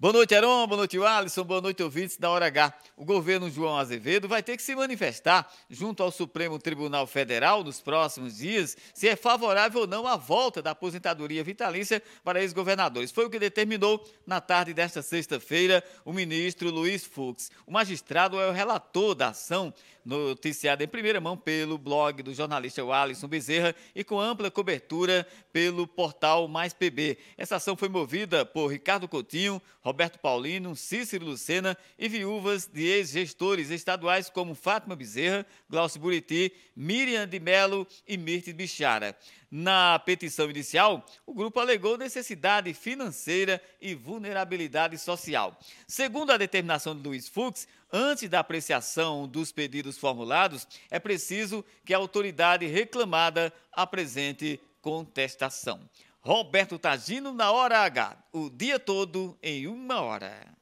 Boa noite, Heron. Boa noite, Alisson. Boa noite, ouvintes da Hora H. O governo João Azevedo vai ter que se manifestar junto ao Supremo Tribunal Federal nos próximos dias se é favorável ou não à volta da aposentadoria vitalícia para ex-governadores. Foi o que determinou na tarde desta sexta-feira o ministro Luiz Fux. O magistrado é o relator da ação noticiada em primeira mão pelo blog do jornalista Alisson Bezerra e com ampla cobertura pelo portal Mais PB. Essa ação foi movida por Ricardo Coutinho, Roberto Paulino, Cícero Lucena e viúvas de ex-gestores estaduais como Fátima Bezerra, Glaucio Buriti, Miriam de Melo e Mirtes Bichara. Na petição inicial, o grupo alegou necessidade financeira e vulnerabilidade social. Segundo a determinação de Luiz Fux, antes da apreciação dos pedidos formulados, é preciso que a autoridade reclamada apresente contestação. Roberto Tagino na hora H, o dia todo em uma hora.